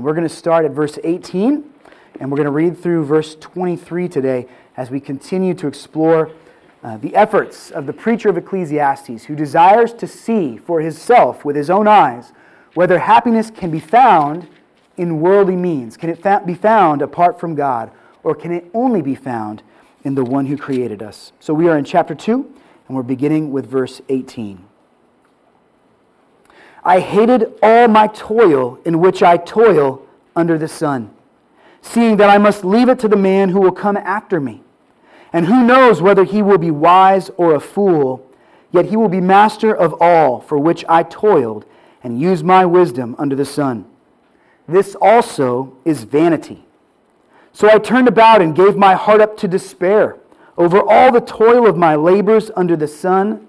And we're going to start at verse 18, and we're going to read through verse 23 today as we continue to explore uh, the efforts of the preacher of Ecclesiastes who desires to see for himself with his own eyes whether happiness can be found in worldly means. Can it fa- be found apart from God, or can it only be found in the one who created us? So we are in chapter 2, and we're beginning with verse 18. I hated all my toil in which I toil under the sun, seeing that I must leave it to the man who will come after me. And who knows whether he will be wise or a fool, yet he will be master of all for which I toiled and used my wisdom under the sun. This also is vanity. So I turned about and gave my heart up to despair over all the toil of my labors under the sun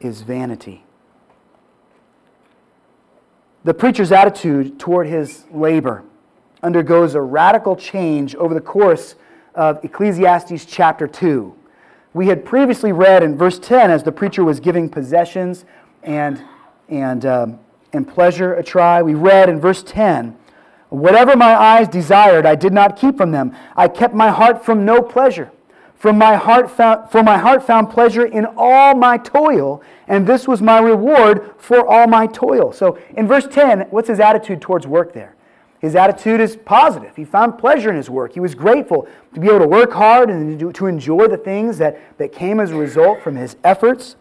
is vanity. The preacher's attitude toward his labor undergoes a radical change over the course of Ecclesiastes chapter 2. We had previously read in verse 10 as the preacher was giving possessions and, and, um, and pleasure a try. We read in verse 10 Whatever my eyes desired, I did not keep from them. I kept my heart from no pleasure. From my heart found, for my heart found pleasure in all my toil, and this was my reward for all my toil. So in verse 10, what's his attitude towards work there? His attitude is positive. He found pleasure in his work. He was grateful to be able to work hard and to enjoy the things that, that came as a result from his efforts.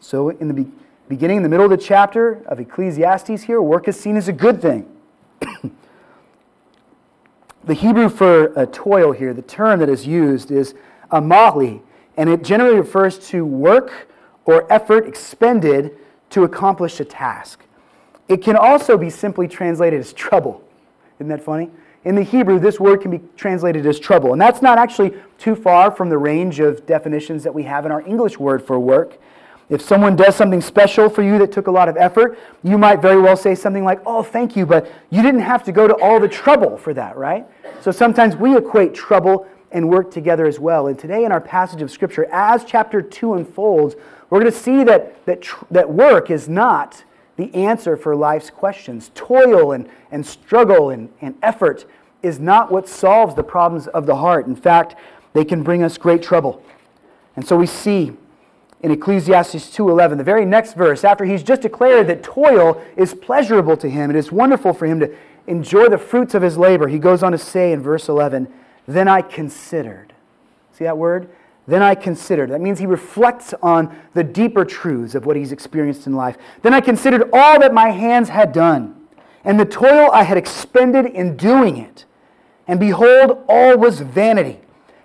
So, in the be- beginning, in the middle of the chapter of Ecclesiastes here, work is seen as a good thing. the Hebrew for uh, toil here, the term that is used is amali, and it generally refers to work or effort expended to accomplish a task. It can also be simply translated as trouble. Isn't that funny? In the Hebrew, this word can be translated as trouble. And that's not actually too far from the range of definitions that we have in our English word for work. If someone does something special for you that took a lot of effort, you might very well say something like, Oh, thank you, but you didn't have to go to all the trouble for that, right? So sometimes we equate trouble and work together as well. And today, in our passage of Scripture, as chapter 2 unfolds, we're going to see that, that, tr- that work is not the answer for life's questions. Toil and, and struggle and, and effort is not what solves the problems of the heart. In fact, they can bring us great trouble. And so we see in Ecclesiastes 2:11, the very next verse, after he's just declared that toil is pleasurable to him, it is wonderful for him to enjoy the fruits of his labor, he goes on to say in verse 11, then I considered. See that word? Then I considered. That means he reflects on the deeper truths of what he's experienced in life. Then I considered all that my hands had done, and the toil I had expended in doing it. And behold, all was vanity,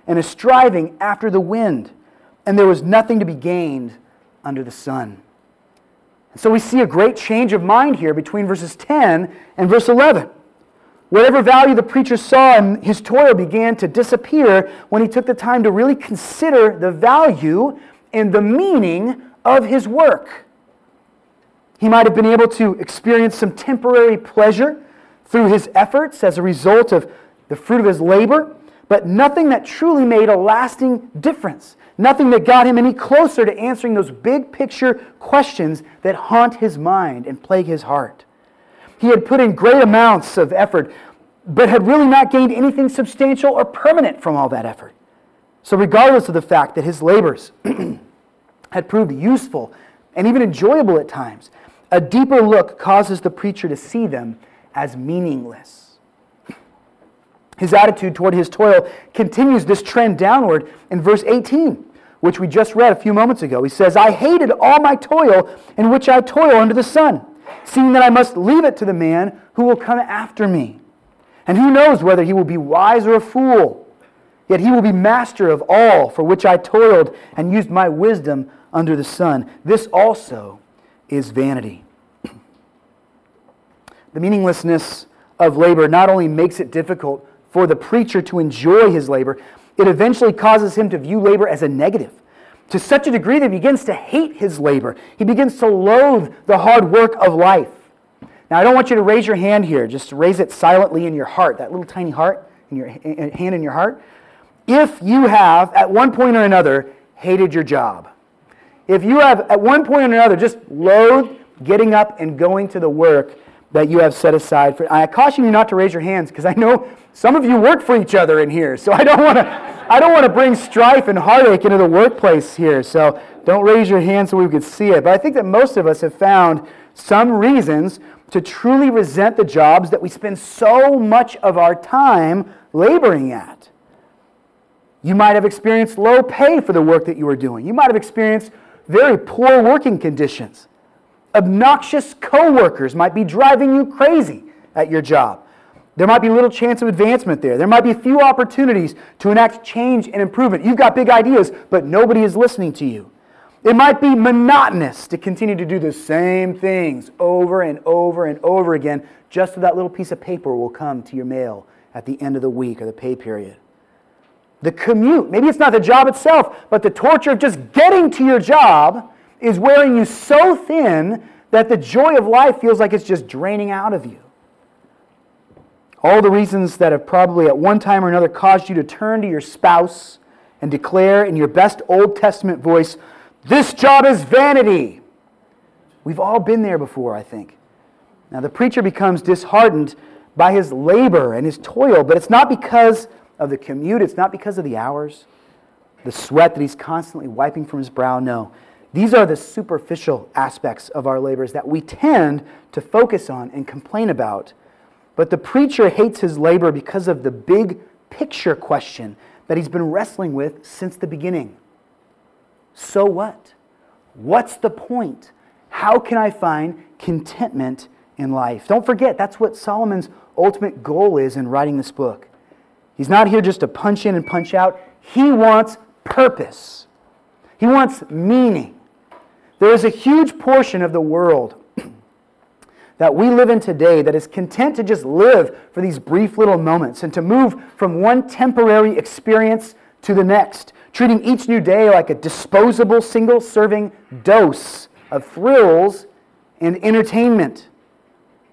and a striving after the wind, and there was nothing to be gained under the sun. And so we see a great change of mind here between verses 10 and verse 11. Whatever value the preacher saw in his toil began to disappear when he took the time to really consider the value and the meaning of his work. He might have been able to experience some temporary pleasure through his efforts as a result of the fruit of his labor, but nothing that truly made a lasting difference. Nothing that got him any closer to answering those big picture questions that haunt his mind and plague his heart. He had put in great amounts of effort, but had really not gained anything substantial or permanent from all that effort. So, regardless of the fact that his labors had proved useful and even enjoyable at times, a deeper look causes the preacher to see them as meaningless. His attitude toward his toil continues this trend downward in verse 18, which we just read a few moments ago. He says, I hated all my toil in which I toil under the sun seeing that I must leave it to the man who will come after me. And who knows whether he will be wise or a fool? Yet he will be master of all for which I toiled and used my wisdom under the sun. This also is vanity. The meaninglessness of labor not only makes it difficult for the preacher to enjoy his labor, it eventually causes him to view labor as a negative to such a degree that he begins to hate his labor. He begins to loathe the hard work of life. Now, I don't want you to raise your hand here, just raise it silently in your heart, that little tiny heart, in your hand in your heart. If you have, at one point or another, hated your job, if you have, at one point or another, just loathed getting up and going to the work that you have set aside for, I caution you not to raise your hands because I know some of you work for each other in here, so I don't want to. I don't want to bring strife and heartache into the workplace here, so don't raise your hand so we could see it. But I think that most of us have found some reasons to truly resent the jobs that we spend so much of our time laboring at. You might have experienced low pay for the work that you were doing. You might have experienced very poor working conditions. Obnoxious coworkers might be driving you crazy at your job. There might be little chance of advancement there. There might be few opportunities to enact change and improvement. You've got big ideas, but nobody is listening to you. It might be monotonous to continue to do the same things over and over and over again, just so that little piece of paper will come to your mail at the end of the week or the pay period. The commute, maybe it's not the job itself, but the torture of just getting to your job is wearing you so thin that the joy of life feels like it's just draining out of you. All the reasons that have probably at one time or another caused you to turn to your spouse and declare in your best Old Testament voice, This job is vanity. We've all been there before, I think. Now, the preacher becomes disheartened by his labor and his toil, but it's not because of the commute, it's not because of the hours, the sweat that he's constantly wiping from his brow. No. These are the superficial aspects of our labors that we tend to focus on and complain about but the preacher hates his labor because of the big picture question that he's been wrestling with since the beginning. So what? What's the point? How can I find contentment in life? Don't forget, that's what Solomon's ultimate goal is in writing this book. He's not here just to punch in and punch out, he wants purpose, he wants meaning. There is a huge portion of the world that we live in today that is content to just live for these brief little moments and to move from one temporary experience to the next, treating each new day like a disposable single serving dose of thrills and entertainment.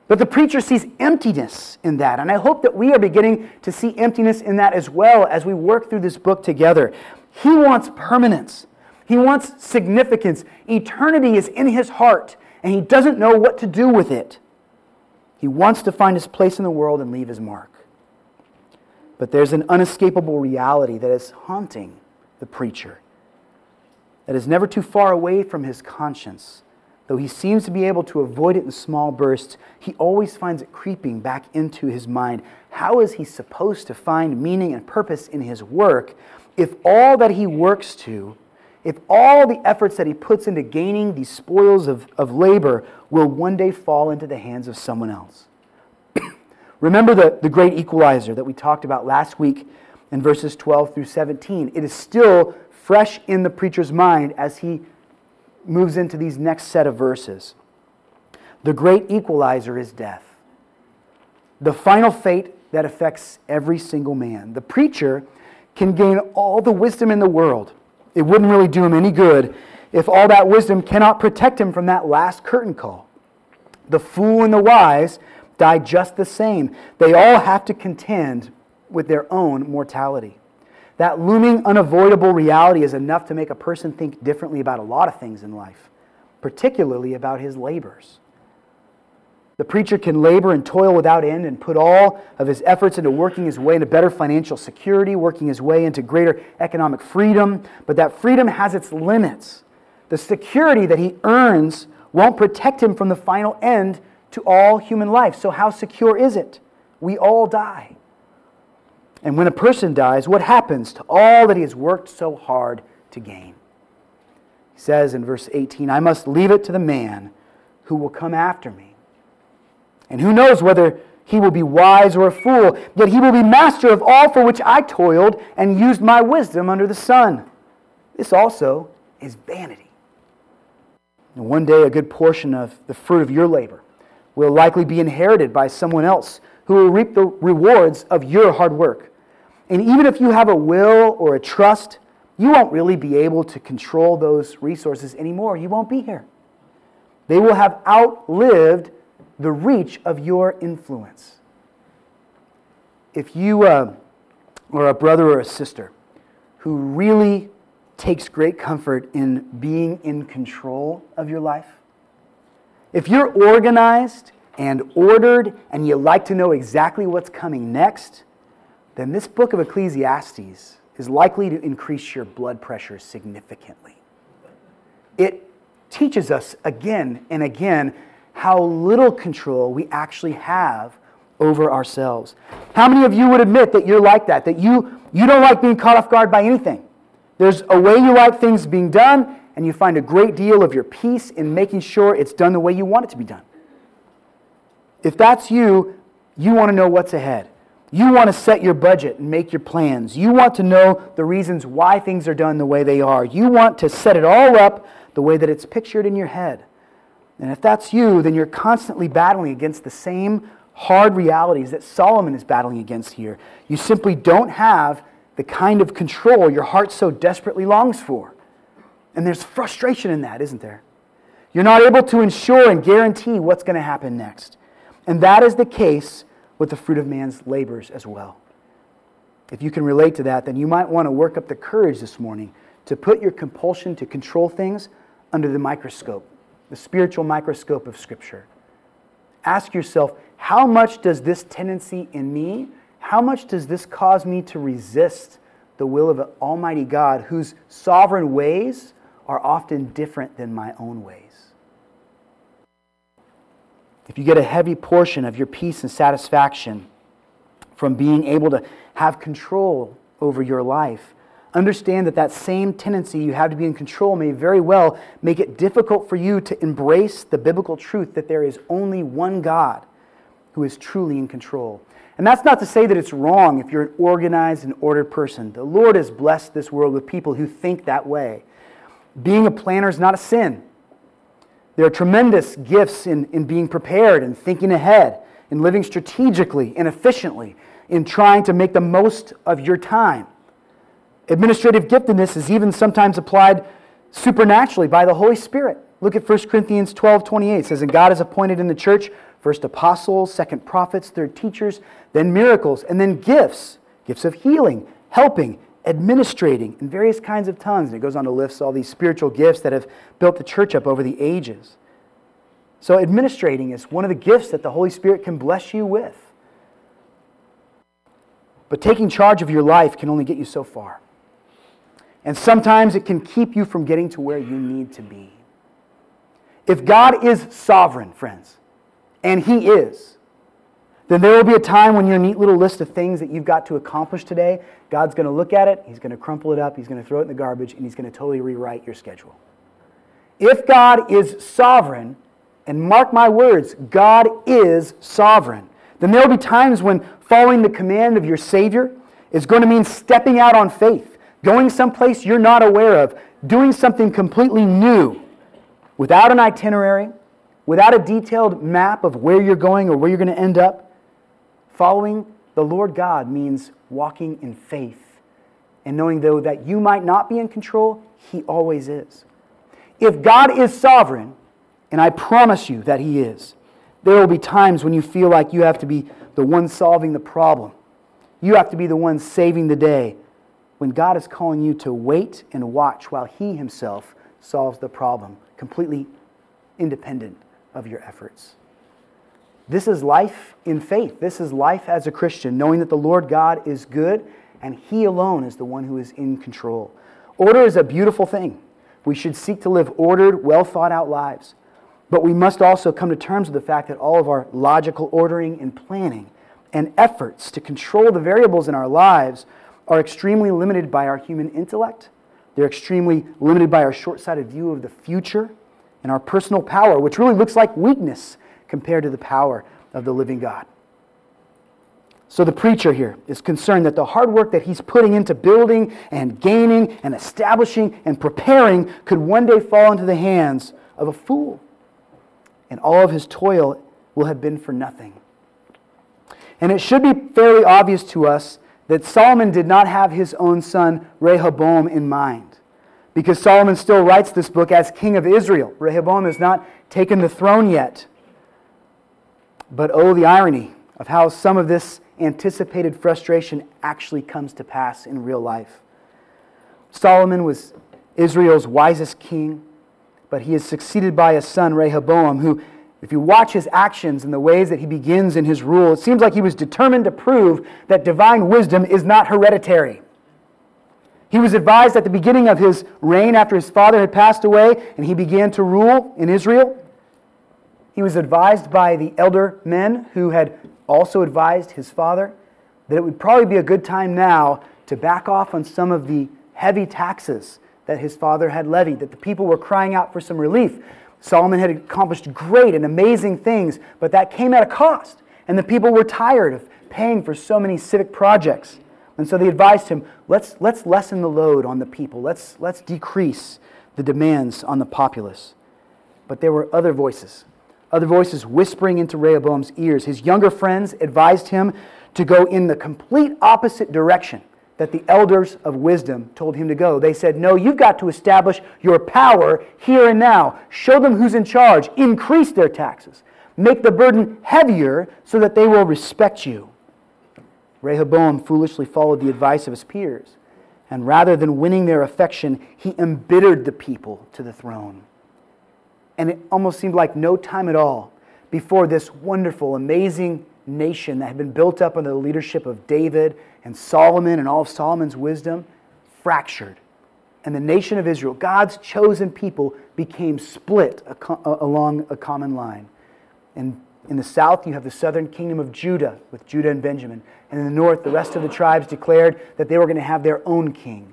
But the preacher sees emptiness in that, and I hope that we are beginning to see emptiness in that as well as we work through this book together. He wants permanence. He wants significance. Eternity is in his heart and he doesn't know what to do with it. He wants to find his place in the world and leave his mark. But there's an unescapable reality that is haunting the preacher, that is never too far away from his conscience. Though he seems to be able to avoid it in small bursts, he always finds it creeping back into his mind. How is he supposed to find meaning and purpose in his work if all that he works to if all the efforts that he puts into gaining these spoils of, of labor will one day fall into the hands of someone else. Remember the, the great equalizer that we talked about last week in verses 12 through 17. It is still fresh in the preacher's mind as he moves into these next set of verses. The great equalizer is death, the final fate that affects every single man. The preacher can gain all the wisdom in the world it wouldn't really do him any good if all that wisdom cannot protect him from that last curtain call. The fool and the wise die just the same. They all have to contend with their own mortality. That looming, unavoidable reality is enough to make a person think differently about a lot of things in life, particularly about his labors. The preacher can labor and toil without end and put all of his efforts into working his way into better financial security, working his way into greater economic freedom, but that freedom has its limits. The security that he earns won't protect him from the final end to all human life. So, how secure is it? We all die. And when a person dies, what happens to all that he has worked so hard to gain? He says in verse 18, I must leave it to the man who will come after me and who knows whether he will be wise or a fool, yet he will be master of all for which I toiled and used my wisdom under the sun. This also is vanity. And one day, a good portion of the fruit of your labor will likely be inherited by someone else who will reap the rewards of your hard work. And even if you have a will or a trust, you won't really be able to control those resources anymore. You won't be here. They will have outlived the reach of your influence. If you uh, are a brother or a sister who really takes great comfort in being in control of your life, if you're organized and ordered and you like to know exactly what's coming next, then this book of Ecclesiastes is likely to increase your blood pressure significantly. It teaches us again and again how little control we actually have over ourselves. How many of you would admit that you're like that, that you, you don't like being caught off guard by anything? There's a way you like things being done, and you find a great deal of your peace in making sure it's done the way you want it to be done. If that's you, you want to know what's ahead. You want to set your budget and make your plans. You want to know the reasons why things are done the way they are. You want to set it all up the way that it's pictured in your head. And if that's you, then you're constantly battling against the same hard realities that Solomon is battling against here. You simply don't have the kind of control your heart so desperately longs for. And there's frustration in that, isn't there? You're not able to ensure and guarantee what's going to happen next. And that is the case with the fruit of man's labors as well. If you can relate to that, then you might want to work up the courage this morning to put your compulsion to control things under the microscope, the spiritual microscope of Scripture. Ask yourself, how much does this tendency in me, how much does this cause me to resist the will of Almighty God, whose sovereign ways are often different than my own ways? If you get a heavy portion of your peace and satisfaction from being able to have control over your life, understand that that same tendency you have to be in control may very well make it difficult for you to embrace the biblical truth that there is only one God who is truly in control. And that's not to say that it's wrong if you're an organized and ordered person. The Lord has blessed this world with people who think that way. Being a planner is not a sin. There are tremendous gifts in, in being prepared and thinking ahead, in living strategically and efficiently, in trying to make the most of your time. Administrative giftedness is even sometimes applied supernaturally by the Holy Spirit. Look at 1 Corinthians 12 28. It says, And God has appointed in the church first apostles, second prophets, third teachers, then miracles, and then gifts gifts of healing, helping, administrating, and various kinds of tongues. And it goes on to list all these spiritual gifts that have built the church up over the ages. So, administrating is one of the gifts that the Holy Spirit can bless you with. But taking charge of your life can only get you so far. And sometimes it can keep you from getting to where you need to be. If God is sovereign, friends, and He is, then there will be a time when your neat little list of things that you've got to accomplish today, God's going to look at it, He's going to crumple it up, He's going to throw it in the garbage, and He's going to totally rewrite your schedule. If God is sovereign, and mark my words, God is sovereign, then there will be times when following the command of your Savior is going to mean stepping out on faith going someplace you're not aware of, doing something completely new without an itinerary, without a detailed map of where you're going or where you're going to end up. Following the Lord God means walking in faith and knowing, though, that you might not be in control, He always is. If God is sovereign, and I promise you that He is, there will be times when you feel like you have to be the one solving the problem. You have to be the one saving the day when God is calling you to wait and watch while He Himself solves the problem, completely independent of your efforts. This is life in faith. This is life as a Christian, knowing that the Lord God is good and He alone is the one who is in control. Order is a beautiful thing. We should seek to live ordered, well thought out lives. But we must also come to terms with the fact that all of our logical ordering and planning and efforts to control the variables in our lives are extremely limited by our human intellect. They're extremely limited by our short sighted view of the future and our personal power, which really looks like weakness compared to the power of the living God. So the preacher here is concerned that the hard work that he's putting into building and gaining and establishing and preparing could one day fall into the hands of a fool. And all of his toil will have been for nothing. And it should be fairly obvious to us that Solomon did not have his own son Rehoboam in mind. Because Solomon still writes this book as king of Israel. Rehoboam has not taken the throne yet. But oh, the irony of how some of this anticipated frustration actually comes to pass in real life. Solomon was Israel's wisest king, but he is succeeded by a son, Rehoboam, who, if you watch his actions and the ways that he begins in his rule, it seems like he was determined to prove that divine wisdom is not hereditary. He was advised at the beginning of his reign after his father had passed away and he began to rule in Israel. He was advised by the elder men who had also advised his father that it would probably be a good time now to back off on some of the heavy taxes that his father had levied, that the people were crying out for some relief. Solomon had accomplished great and amazing things, but that came at a cost, and the people were tired of paying for so many civic projects. And so they advised him, let's, let's lessen the load on the people. Let's, let's decrease the demands on the populace. But there were other voices other voices whispering into Rehoboam's ears. His younger friends advised him to go in the complete opposite direction that the elders of wisdom told him to go. They said, No, you've got to establish your power here and now. Show them who's in charge. Increase their taxes. Make the burden heavier so that they will respect you. Rehoboam foolishly followed the advice of his peers, and rather than winning their affection, he embittered the people to the throne and it almost seemed like no time at all before this wonderful, amazing nation that had been built up under the leadership of David and Solomon and all of Solomon's wisdom fractured. And the nation of Israel, God's chosen people, became split along a common line. And in the south, you have the southern kingdom of Judah with Judah and Benjamin. And in the north, the rest of the tribes declared that they were going to have their own king.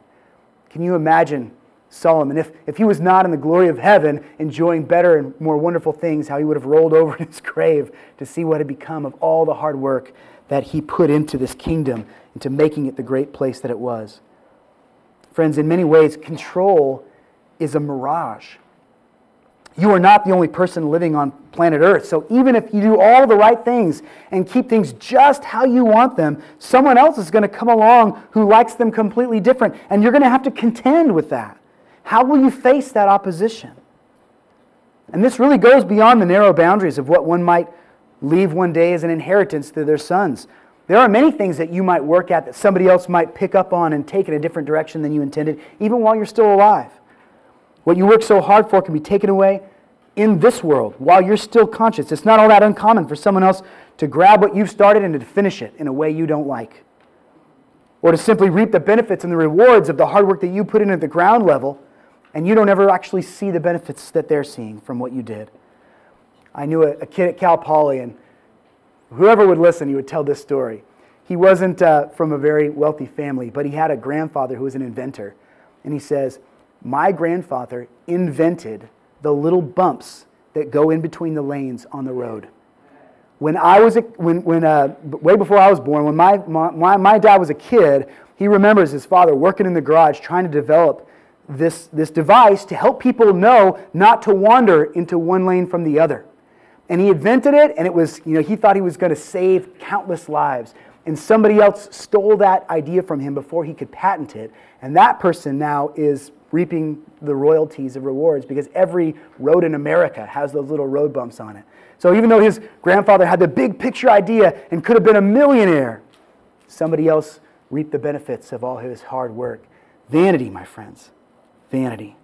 Can you imagine Solomon. If, if he was not in the glory of heaven, enjoying better and more wonderful things, how he would have rolled over in his grave to see what had become of all the hard work that he put into this kingdom, into making it the great place that it was. Friends, in many ways, control is a mirage. You are not the only person living on planet Earth. So even if you do all the right things and keep things just how you want them, someone else is going to come along who likes them completely different. And you're going to have to contend with that. How will you face that opposition? And this really goes beyond the narrow boundaries of what one might leave one day as an inheritance to their sons. There are many things that you might work at that somebody else might pick up on and take in a different direction than you intended, even while you're still alive. What you work so hard for can be taken away in this world while you're still conscious. It's not all that uncommon for someone else to grab what you've started and to finish it in a way you don't like. Or to simply reap the benefits and the rewards of the hard work that you put in at the ground level and you don't ever actually see the benefits that they're seeing from what you did. I knew a, a kid at Cal Poly, and whoever would listen, he would tell this story. He wasn't uh, from a very wealthy family, but he had a grandfather who was an inventor. And he says, My grandfather invented the little bumps that go in between the lanes on the road. When I was, a, when, when, uh, way before I was born, when my, my, my dad was a kid, he remembers his father working in the garage trying to develop this, this device to help people know not to wander into one lane from the other. And he invented it, and it was, you know, he thought he was going to save countless lives. And somebody else stole that idea from him before he could patent it. And that person now is reaping the royalties of rewards because every road in America has those little road bumps on it. So even though his grandfather had the big picture idea and could have been a millionaire, somebody else reaped the benefits of all his hard work. Vanity, my friends vanity.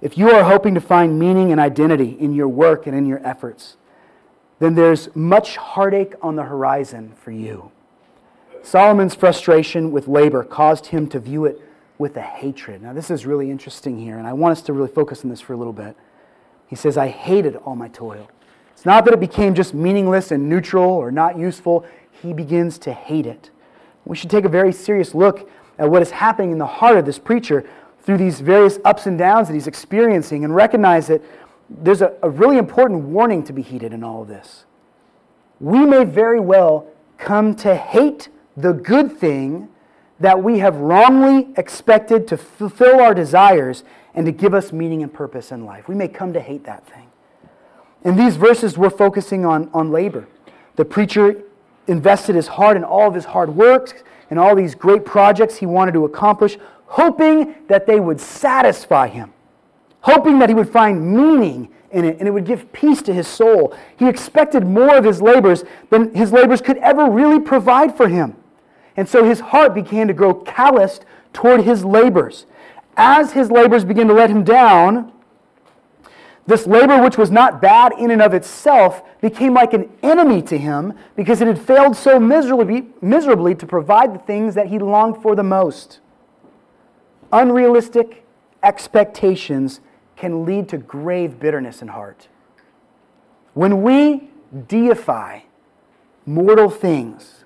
If you are hoping to find meaning and identity in your work and in your efforts, then there's much heartache on the horizon for you. Solomon's frustration with labor caused him to view it with a hatred. Now, this is really interesting here, and I want us to really focus on this for a little bit. He says, I hated all my toil. It's not that it became just meaningless and neutral or not useful, he begins to hate it. We should take a very serious look at what is happening in the heart of this preacher through these various ups and downs that he's experiencing and recognize that there's a, a really important warning to be heeded in all of this. We may very well come to hate the good thing that we have wrongly expected to fulfill our desires and to give us meaning and purpose in life. We may come to hate that thing. In these verses, we're focusing on, on labor. The preacher invested his heart in all of his hard work and all these great projects he wanted to accomplish, hoping that they would satisfy him, hoping that he would find meaning in it and it would give peace to his soul. He expected more of his labors than his labors could ever really provide for him. And so his heart began to grow calloused toward his labors. As his labors began to let him down, this labor, which was not bad in and of itself, became like an enemy to him because it had failed so miserably, miserably to provide the things that he longed for the most. Unrealistic expectations can lead to grave bitterness in heart. When we deify mortal things,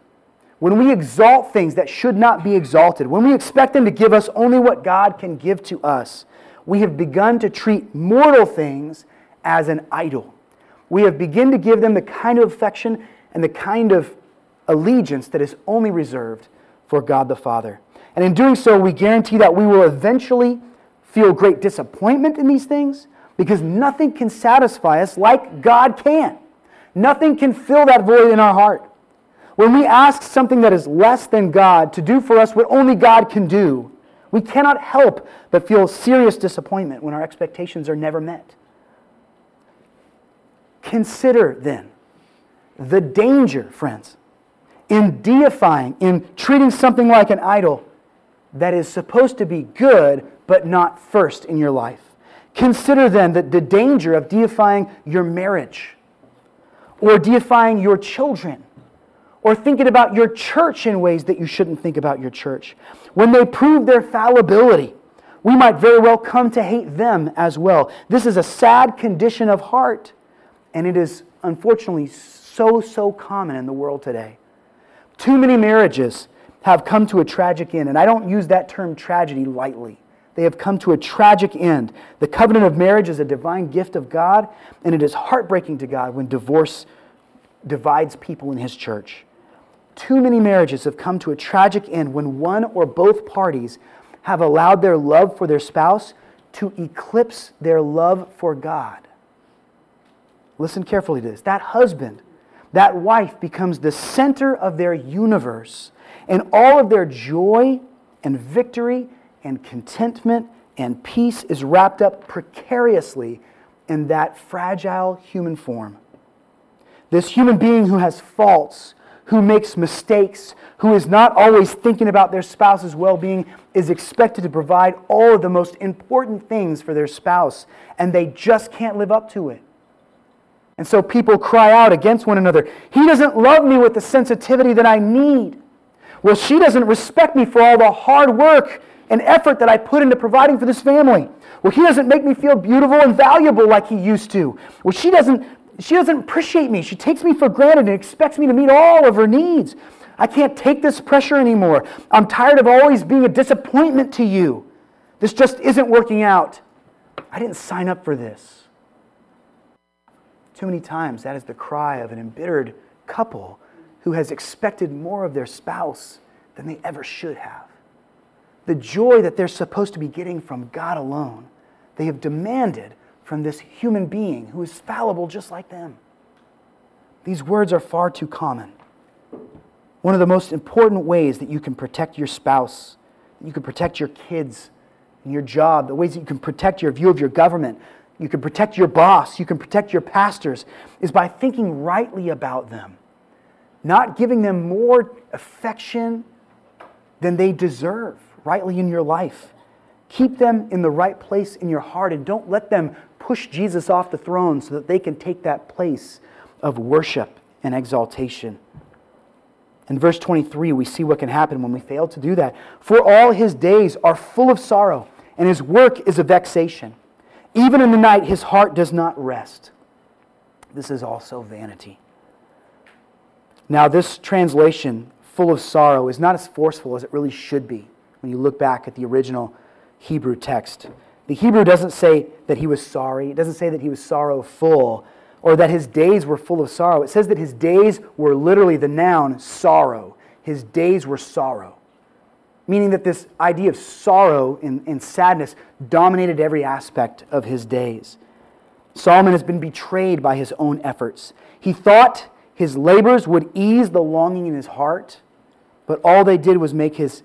when we exalt things that should not be exalted, when we expect them to give us only what God can give to us, we have begun to treat mortal things as an idol. We have begun to give them the kind of affection and the kind of allegiance that is only reserved for God the Father. And in doing so, we guarantee that we will eventually feel great disappointment in these things because nothing can satisfy us like God can. Nothing can fill that void in our heart. When we ask something that is less than God to do for us what only God can do, we cannot help but feel serious disappointment when our expectations are never met. Consider then the danger, friends, in deifying, in treating something like an idol that is supposed to be good but not first in your life. Consider then that the danger of deifying your marriage or deifying your children or thinking about your church in ways that you shouldn't think about your church. When they prove their fallibility, we might very well come to hate them as well. This is a sad condition of heart, and it is unfortunately so, so common in the world today. Too many marriages have come to a tragic end, and I don't use that term tragedy lightly. They have come to a tragic end. The covenant of marriage is a divine gift of God, and it is heartbreaking to God when divorce divides people in His church. Too many marriages have come to a tragic end when one or both parties have allowed their love for their spouse to eclipse their love for God. Listen carefully to this. That husband, that wife becomes the center of their universe, and all of their joy and victory and contentment and peace is wrapped up precariously in that fragile human form. This human being who has faults, who makes mistakes, who is not always thinking about their spouse's well being, is expected to provide all of the most important things for their spouse, and they just can't live up to it. And so people cry out against one another. He doesn't love me with the sensitivity that I need. Well, she doesn't respect me for all the hard work and effort that I put into providing for this family. Well, he doesn't make me feel beautiful and valuable like he used to. Well, she doesn't she doesn't appreciate me. She takes me for granted and expects me to meet all of her needs. I can't take this pressure anymore. I'm tired of always being a disappointment to you. This just isn't working out. I didn't sign up for this. Too many times, that is the cry of an embittered couple who has expected more of their spouse than they ever should have. The joy that they're supposed to be getting from God alone, they have demanded from this human being who is fallible just like them. These words are far too common. One of the most important ways that you can protect your spouse, you can protect your kids and your job, the ways that you can protect your view of your government, you can protect your boss, you can protect your pastors, is by thinking rightly about them, not giving them more affection than they deserve rightly in your life. Keep them in the right place in your heart and don't let them push Jesus off the throne so that they can take that place of worship and exaltation. In verse 23, we see what can happen when we fail to do that. For all his days are full of sorrow, and his work is a vexation. Even in the night, his heart does not rest. This is also vanity. Now, this translation, full of sorrow, is not as forceful as it really should be when you look back at the original Hebrew text. The Hebrew doesn't say that he was sorry, it doesn't say that he was sorrowful or that his days were full of sorrow. It says that his days were literally the noun sorrow. His days were sorrow. Meaning that this idea of sorrow and, and sadness dominated every aspect of his days. Solomon has been betrayed by his own efforts. He thought His labors would ease the longing in his heart, but all they did was make his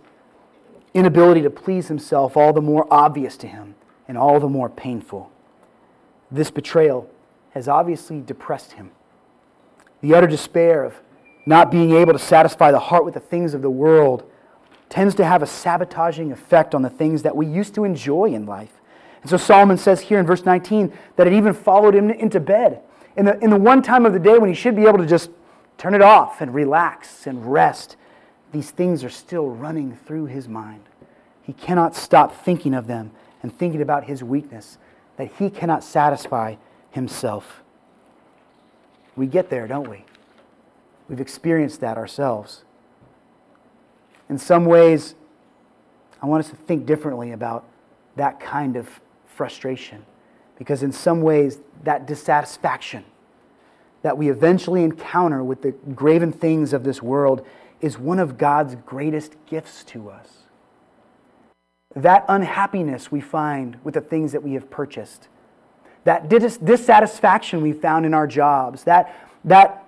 inability to please himself all the more obvious to him and all the more painful. This betrayal has obviously depressed him. The utter despair of not being able to satisfy the heart with the things of the world tends to have a sabotaging effect on the things that we used to enjoy in life. And so Solomon says here in verse 19 that it even followed him into bed. In the, in the one time of the day when he should be able to just turn it off and relax and rest, these things are still running through his mind. He cannot stop thinking of them and thinking about his weakness, that he cannot satisfy himself. We get there, don't we? We've experienced that ourselves. In some ways, I want us to think differently about that kind of frustration. Because in some ways, that dissatisfaction that we eventually encounter with the graven things of this world is one of God's greatest gifts to us. That unhappiness we find with the things that we have purchased, that dissatisfaction we found in our jobs, that, that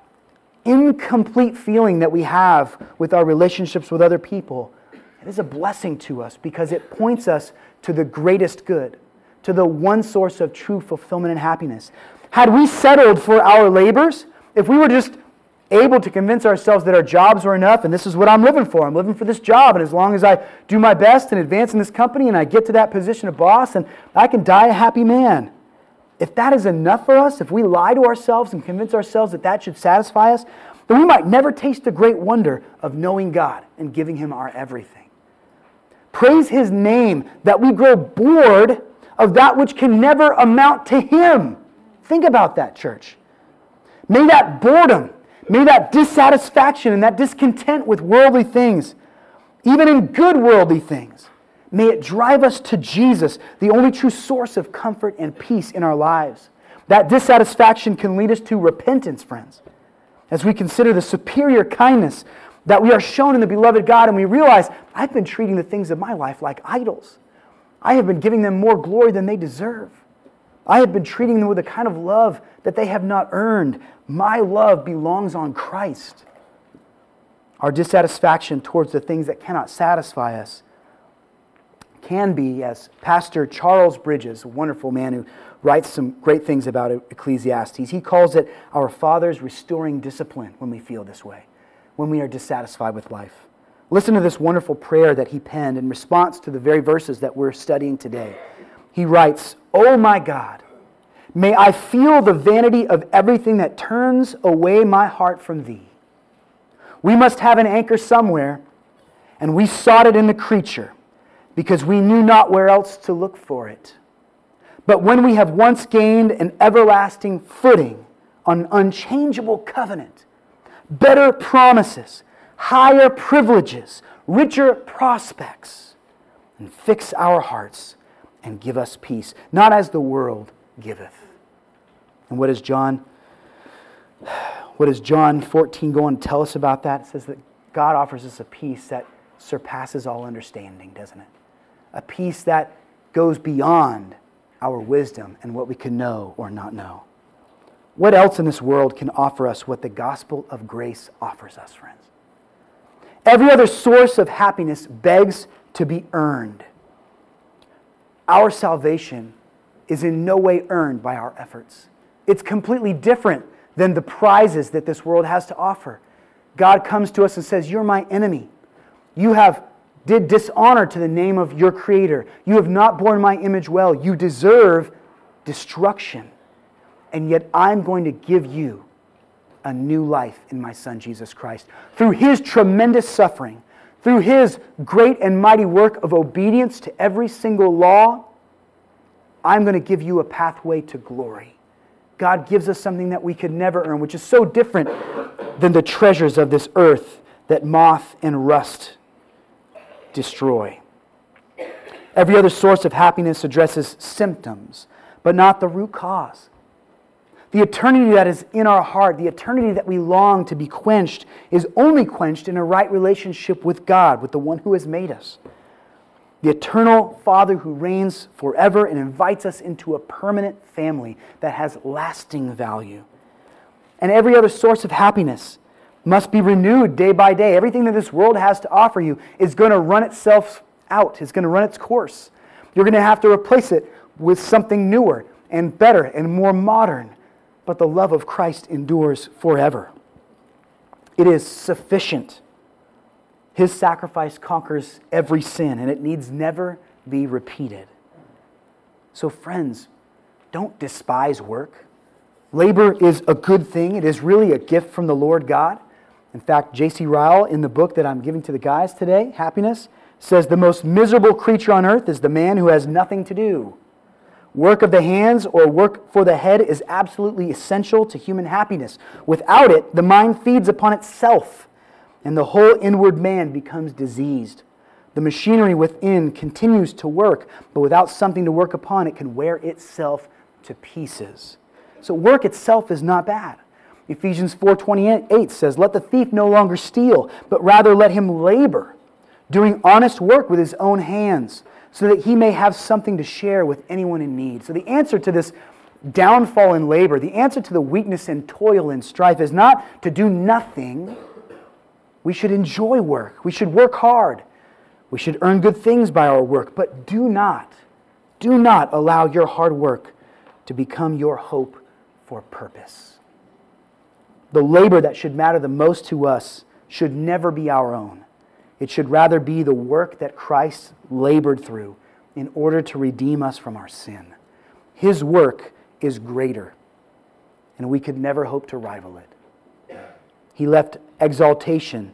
incomplete feeling that we have with our relationships with other people, it is a blessing to us because it points us to the greatest good, to the one source of true fulfillment and happiness. Had we settled for our labors, if we were just able to convince ourselves that our jobs were enough and this is what I'm living for, I'm living for this job, and as long as I do my best and advance in this company and I get to that position of boss, and I can die a happy man. If that is enough for us, if we lie to ourselves and convince ourselves that that should satisfy us, then we might never taste the great wonder of knowing God and giving Him our everything. Praise His name that we grow bored of that which can never amount to Him. Think about that, church. May that boredom, may that dissatisfaction and that discontent with worldly things, even in good worldly things, may it drive us to Jesus, the only true source of comfort and peace in our lives. That dissatisfaction can lead us to repentance, friends, as we consider the superior kindness that we are shown in the beloved God and we realize I've been treating the things of my life like idols. I have been giving them more glory than they deserve. I have been treating them with a kind of love that they have not earned. My love belongs on Christ. Our dissatisfaction towards the things that cannot satisfy us can be, as Pastor Charles Bridges, a wonderful man who writes some great things about Ecclesiastes, he calls it our Father's restoring discipline when we feel this way, when we are dissatisfied with life. Listen to this wonderful prayer that he penned in response to the very verses that we're studying today. He writes, Oh my God, may I feel the vanity of everything that turns away my heart from thee. We must have an anchor somewhere, and we sought it in the creature because we knew not where else to look for it. But when we have once gained an everlasting footing on unchangeable covenant, better promises, higher privileges, richer prospects, and fix our hearts and give us peace, not as the world giveth. And what does John what does John 14 go on to tell us about that? It says that God offers us a peace that surpasses all understanding, doesn't it? A peace that goes beyond our wisdom and what we can know or not know. What else in this world can offer us what the gospel of grace offers us, friends? Every other source of happiness begs to be earned. Our salvation is in no way earned by our efforts. It's completely different than the prizes that this world has to offer. God comes to us and says, You're my enemy. You have did dishonor to the name of your creator. You have not borne my image well. You deserve destruction. And yet I'm going to give you a new life in my son Jesus Christ. Through his tremendous suffering, through his great and mighty work of obedience to every single law, I'm going to give you a pathway to glory. God gives us something that we could never earn, which is so different than the treasures of this earth that moth and rust destroy. Every other source of happiness addresses symptoms, but not the root cause. The eternity that is in our heart, the eternity that we long to be quenched, is only quenched in a right relationship with God, with the one who has made us. The eternal Father who reigns forever and invites us into a permanent family that has lasting value. and every other source of happiness must be renewed day by day. Everything that this world has to offer you is going to run itself out, it's going to run its course. You're going to have to replace it with something newer and better and more modern. But the love of Christ endures forever. It is sufficient. His sacrifice conquers every sin, and it needs never be repeated. So, friends, don't despise work. Labor is a good thing, it is really a gift from the Lord God. In fact, J.C. Ryle, in the book that I'm giving to the guys today, Happiness, says the most miserable creature on earth is the man who has nothing to do. Work of the hands or work for the head is absolutely essential to human happiness. Without it, the mind feeds upon itself, and the whole inward man becomes diseased. The machinery within continues to work, but without something to work upon, it can wear itself to pieces. So work itself is not bad. Ephesians 4:28 says, "Let the thief no longer steal, but rather let him labor, doing honest work with his own hands." So that he may have something to share with anyone in need. So, the answer to this downfall in labor, the answer to the weakness and toil and strife is not to do nothing. We should enjoy work. We should work hard. We should earn good things by our work. But do not, do not allow your hard work to become your hope for purpose. The labor that should matter the most to us should never be our own. It should rather be the work that Christ labored through in order to redeem us from our sin. His work is greater, and we could never hope to rival it. He left exaltation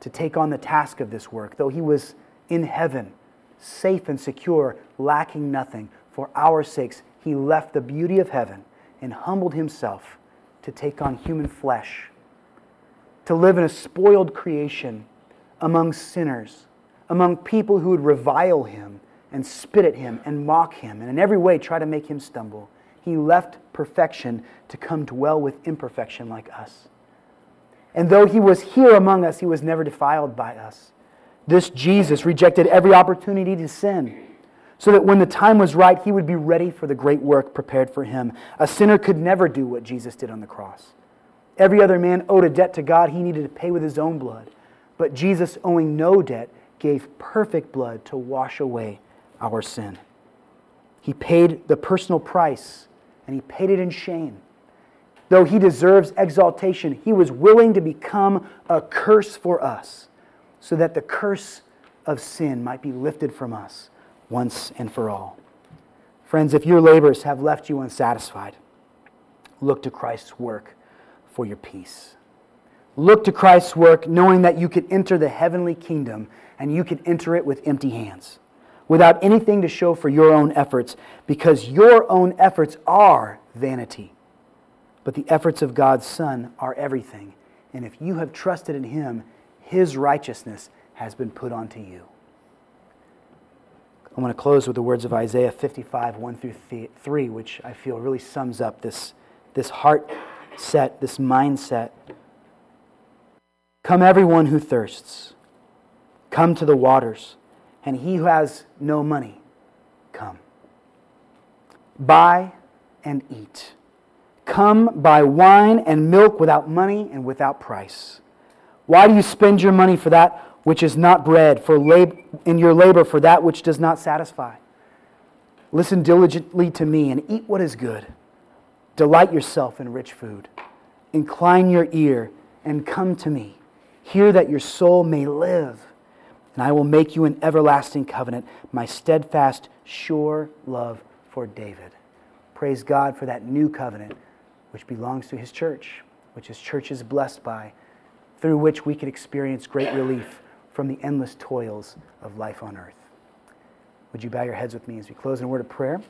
to take on the task of this work, though he was in heaven, safe and secure, lacking nothing. For our sakes, he left the beauty of heaven and humbled himself to take on human flesh, to live in a spoiled creation among sinners, among people who would revile him and spit at him and mock him and in every way try to make him stumble. He left perfection to come dwell with imperfection like us. And though he was here among us, he was never defiled by us. This Jesus rejected every opportunity to sin so that when the time was right, he would be ready for the great work prepared for him. A sinner could never do what Jesus did on the cross. Every other man owed a debt to God he needed to pay with his own blood. But Jesus, owing no debt, gave perfect blood to wash away our sin. He paid the personal price, and he paid it in shame. Though he deserves exaltation, he was willing to become a curse for us, so that the curse of sin might be lifted from us once and for all. Friends, if your labors have left you unsatisfied, look to Christ's work for your peace. Look to Christ's work, knowing that you could enter the heavenly kingdom and you could enter it with empty hands, without anything to show for your own efforts, because your own efforts are vanity. But the efforts of God's Son are everything. And if you have trusted in Him, His righteousness has been put onto you. I want to close with the words of Isaiah 55, 1 through 3, which I feel really sums up this, this heart set, this mindset Come, everyone who thirsts, come to the waters, and he who has no money, come. Buy and eat. Come buy wine and milk without money and without price. Why do you spend your money for that which is not bread, for lab- in your labor for that which does not satisfy? Listen diligently to me and eat what is good. Delight yourself in rich food. Incline your ear and come to me. Hear that your soul may live, and I will make you an everlasting covenant, my steadfast, sure love for David. Praise God for that new covenant which belongs to his church, which his church is blessed by, through which we can experience great relief from the endless toils of life on earth. Would you bow your heads with me as we close in a word of prayer?